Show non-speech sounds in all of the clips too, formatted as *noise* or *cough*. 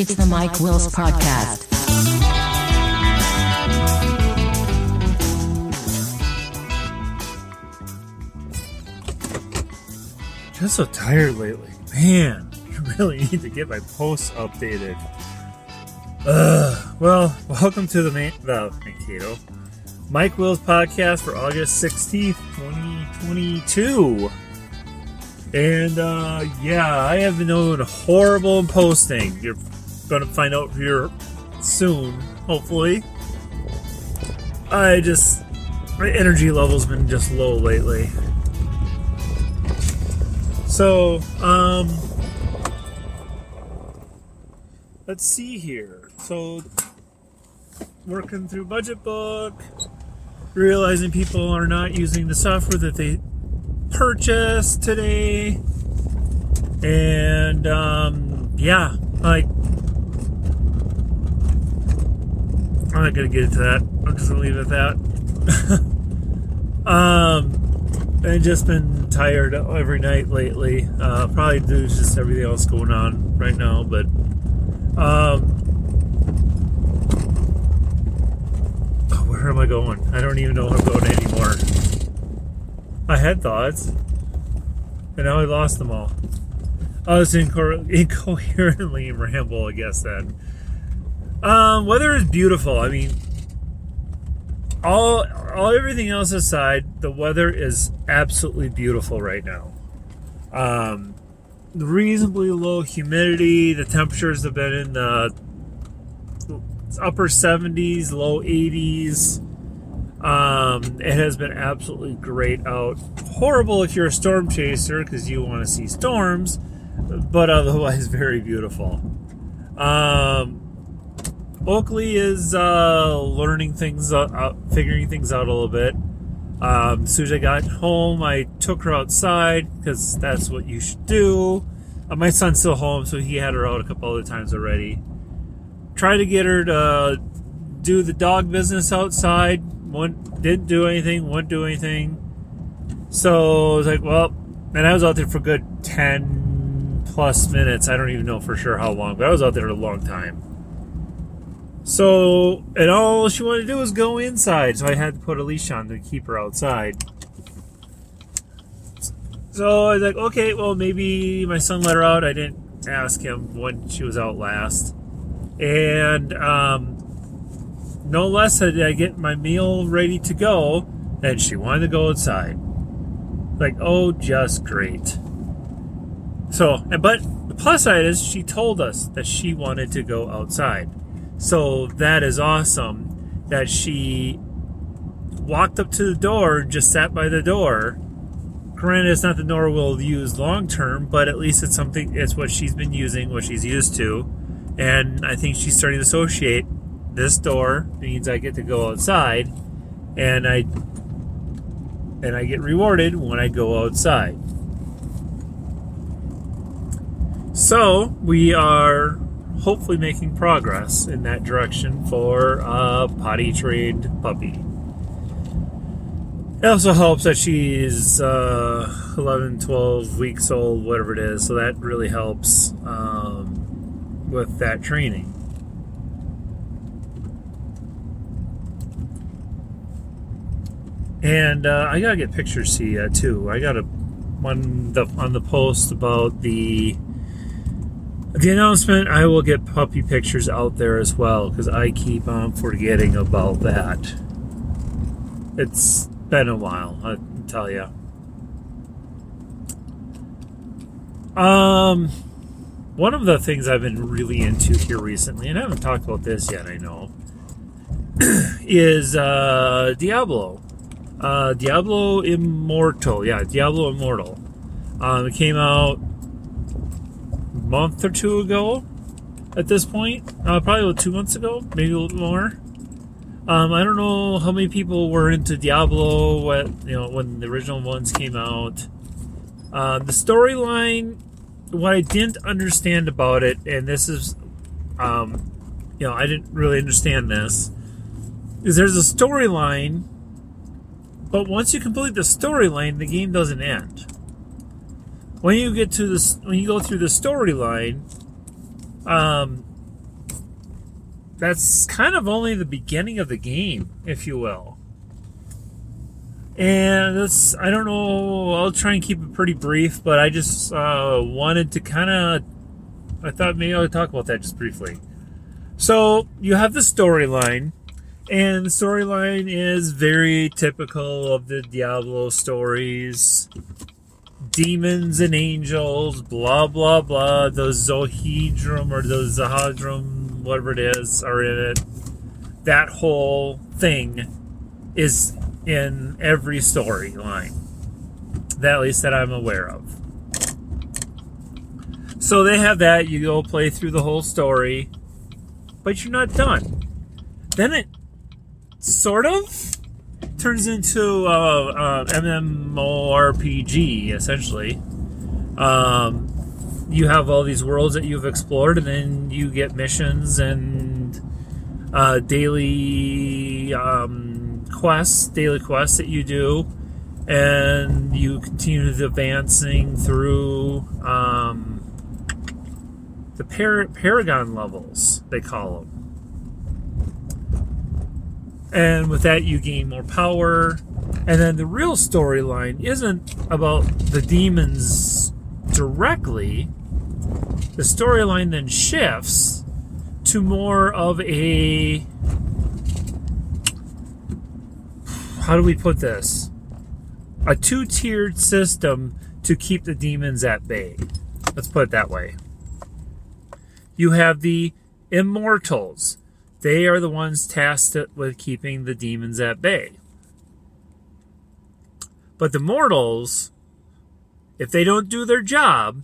It's the Mike Wills Podcast. Just so tired lately. Man, *laughs* I really need to get my posts updated. Well, welcome to the main, the Mankato Mike Wills podcast for August 16th, 2022. And uh, yeah, I have been doing horrible in posting. You're going to find out here soon, hopefully. I just, my energy level's been just low lately. So, um, let's see here. So, working through budget book, realizing people are not using the software that they purchased today, and um, yeah, like I'm not gonna get into that. I'm just gonna leave it at that. *laughs* um, I've just been tired every night lately. Uh, probably due to just everything else going on right now, but um, where am I going? I don't even know where I'm going anymore. I had thoughts, and now I lost them all. I was inco- *laughs* incoherently ramble, I guess. Then, um, weather is beautiful. I mean, all, all everything else aside, the weather is absolutely beautiful right now. Um, reasonably low humidity. The temperatures have been in the upper 70s, low 80s. Um, it has been absolutely great out. Horrible if you're a storm chaser because you want to see storms, but otherwise *laughs* very beautiful. Um, Oakley is uh, learning things out, figuring things out a little bit. Um, as soon as I got home, I took her outside because that's what you should do. Uh, my son's still home, so he had her out a couple other times already. Tried to get her to do the dog business outside. One didn't do anything. Wouldn't do anything. So I was like, well, and I was out there for good ten plus minutes. I don't even know for sure how long, but I was out there a long time. So, and all she wanted to do was go inside, so I had to put a leash on to keep her outside. So I was like, okay, well, maybe my son let her out. I didn't ask him when she was out last. And um, no less did I get my meal ready to go, and she wanted to go outside. Like, oh, just great. So, but the plus side is she told us that she wanted to go outside. So that is awesome that she walked up to the door, just sat by the door. Granted, it's not the door we'll use long term, but at least it's something, it's what she's been using, what she's used to. And I think she's starting to associate this door means I get to go outside and I and I get rewarded when I go outside. So we are hopefully making progress in that direction for a potty trained puppy. It also helps that she's uh, 11, 12 weeks old, whatever it is, so that really helps um, with that training. And uh, I gotta get pictures to you too. I got a one the, on the post about the the announcement. I will get puppy pictures out there as well because I keep on forgetting about that. It's been a while, I tell you. Um, one of the things I've been really into here recently, and I haven't talked about this yet, I know, *clears throat* is uh, Diablo. Uh, Diablo Immortal. Yeah, Diablo Immortal. Um, it came out month or two ago at this point. Uh, probably two months ago, maybe a little more. Um, I don't know how many people were into Diablo what, you know, when the original ones came out. Uh, the storyline, what I didn't understand about it, and this is, um, you know, I didn't really understand this, is there's a storyline but once you complete the storyline, the game doesn't end. When you get to this, when you go through the storyline, um, that's kind of only the beginning of the game, if you will. And that's, I don't know, I'll try and keep it pretty brief, but I just uh, wanted to kind of, I thought maybe I would talk about that just briefly. So you have the storyline, and the storyline is very typical of the Diablo stories demons and angels, blah blah blah. The Zohedrum or the Zahadrum, whatever it is, are in it. That whole thing is in every storyline. That at least that I'm aware of. So they have that. You go play through the whole story, but you're not done. Then it sort of turns into a, a MMORPG essentially. Um, you have all these worlds that you've explored, and then you get missions and uh, daily um, quests, daily quests that you do, and you continue advancing through um, the par- Paragon levels, they call them and with that you gain more power. And then the real storyline isn't about the demons directly. The storyline then shifts to more of a how do we put this? A two-tiered system to keep the demons at bay. Let's put it that way. You have the immortals they are the ones tasked with keeping the demons at bay. But the mortals, if they don't do their job,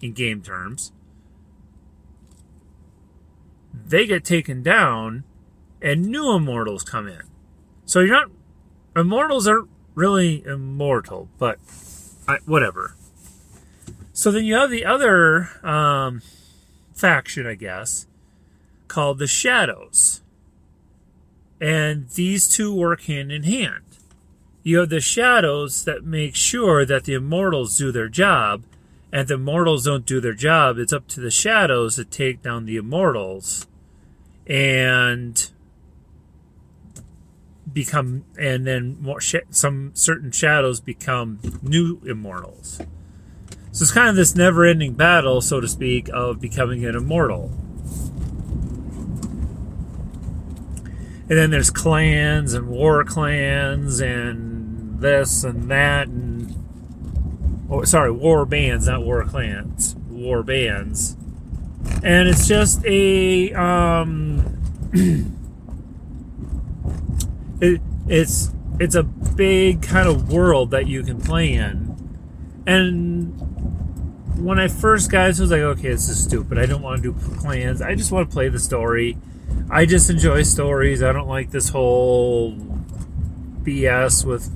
in game terms, they get taken down and new immortals come in. So you're not, immortals aren't really immortal, but I, whatever. So then you have the other um, faction, I guess, called the Shadows. And these two work hand in hand. You have the Shadows that make sure that the Immortals do their job, and the Immortals don't do their job, it's up to the Shadows to take down the Immortals and become and then more sh- some certain shadows become new immortals so it's kind of this never-ending battle so to speak of becoming an immortal and then there's clans and war clans and this and that and oh, sorry war bands not war clans war bands. And it's just a um *clears throat* it, it's it's a big kind of world that you can play in. And when i first got it, I was like okay this is stupid. I don't want to do clans. I just want to play the story I just enjoy stories. I don't like this whole BS with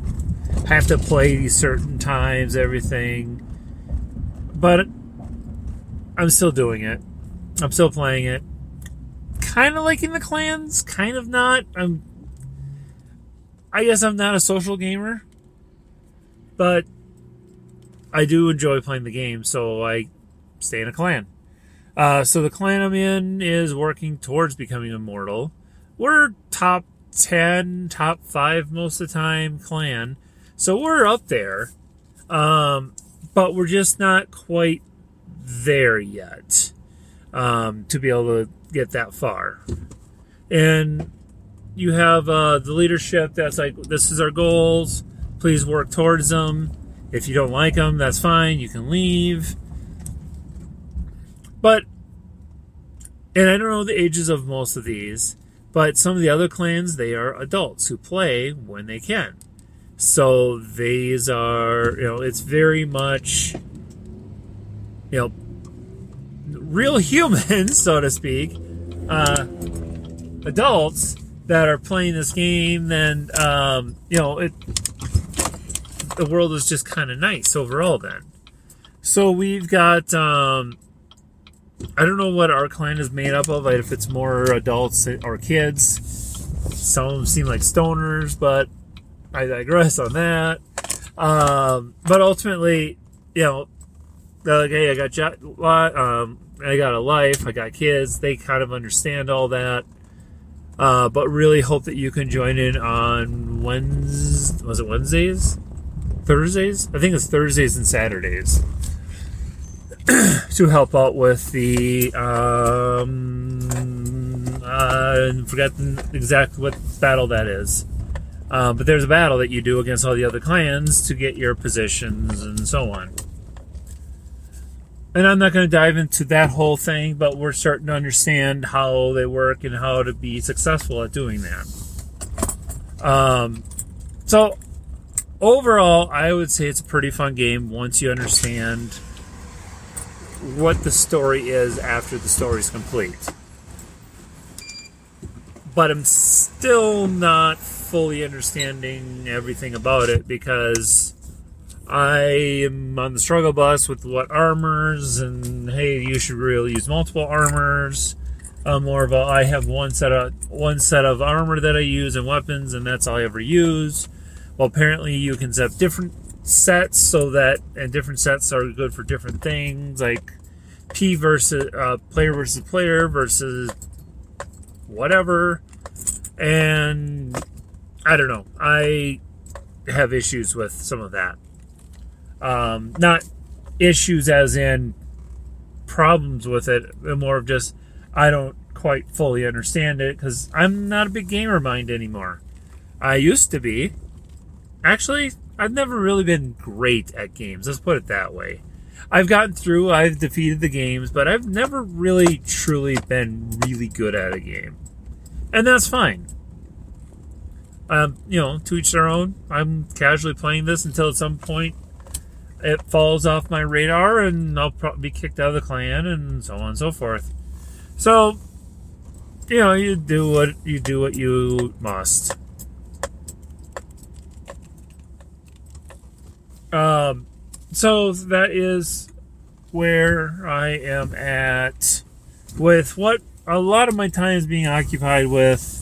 have to play these certain times, everything. But I'm still doing it. I'm still playing it. Kind of liking the clans, kind of not. I'm. I guess I'm not a social gamer, but I do enjoy playing the game, so I stay in a clan. Uh, so the clan I'm in is working towards becoming immortal. We're top 10, top 5 most of the time clan. So we're up there. Um, but we're just not quite there yet um, to be able to get that far. And you have uh, the leadership that's like, this is our goals. Please work towards them. If you don't like them, that's fine. You can leave. But, and I don't know the ages of most of these, but some of the other clans, they are adults who play when they can. So these are, you know, it's very much, you know, real *laughs* humans, so to speak, uh, adults that are playing this game, then, um, you know, it, the world is just kind of nice overall then. So we've got, um, I don't know what our clan is made up of, if it's more adults or kids. Some of them seem like stoners, but I digress on that. Um, but ultimately, you know, they're like, hey, I got um, I got a life, I got kids, they kind of understand all that. Uh, but really hope that you can join in on Wednesdays. Was it Wednesdays? Thursdays? I think it's Thursdays and Saturdays *clears throat* to help out with the. Um, uh, I forgot exactly what battle that is. Uh, but there's a battle that you do against all the other clans to get your positions and so on. And I'm not going to dive into that whole thing, but we're starting to understand how they work and how to be successful at doing that. Um, so, overall, I would say it's a pretty fun game once you understand what the story is after the story is complete. But I'm still not fully understanding everything about it because I am on the struggle bus with what armors and hey, you should really use multiple armors. Uh, more of a I have one set of one set of armor that I use and weapons, and that's all I ever use. Well, apparently you can set different sets so that and different sets are good for different things, like P versus uh, player versus player versus whatever. And I don't know. I have issues with some of that. Um, not issues as in problems with it, but more of just I don't quite fully understand it because I'm not a big gamer mind anymore. I used to be. Actually, I've never really been great at games. Let's put it that way. I've gotten through, I've defeated the games, but I've never really truly been really good at a game. And that's fine. Um, you know, to each their own. I'm casually playing this until at some point it falls off my radar and I'll probably be kicked out of the clan and so on and so forth. So, you know, you do what you do what you must. Um, so that is where I am at with what a lot of my time is being occupied with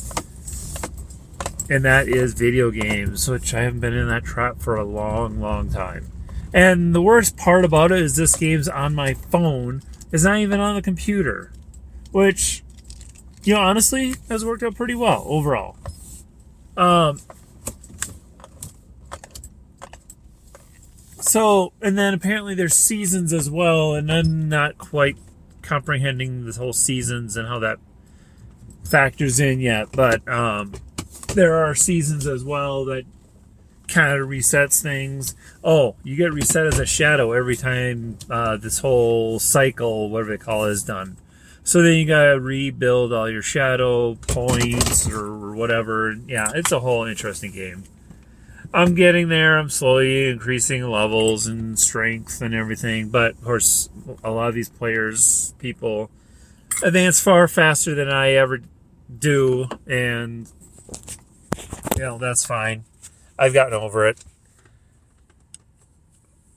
and that is video games, which I haven't been in that trap for a long, long time. And the worst part about it is this game's on my phone, it's not even on the computer, which, you know, honestly, has worked out pretty well overall. Um, so, and then apparently there's seasons as well, and I'm not quite comprehending this whole seasons and how that factors in yet, but um, there are seasons as well that kind of resets things. Oh, you get reset as a shadow every time uh, this whole cycle, whatever they call it, is done. So then you gotta rebuild all your shadow points or whatever. Yeah, it's a whole interesting game. I'm getting there. I'm slowly increasing levels and strength and everything. But of course, a lot of these players, people, advance far faster than I ever do, and you know, that's fine. I've gotten over it.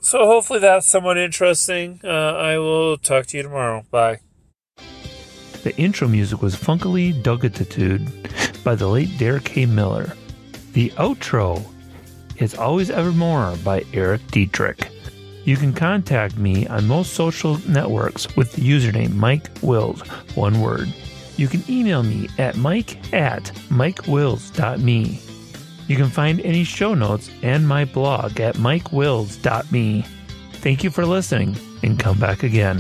So hopefully that's somewhat interesting. Uh, I will talk to you tomorrow. Bye. The intro music was Funkily Dugatitude by the late Derek K. Miller. The outro is Always Evermore by Eric Dietrich. You can contact me on most social networks with the username Mike Wills, one word. You can email me at mike at mikewills.me. You can find any show notes and my blog at mikewills.me. Thank you for listening and come back again.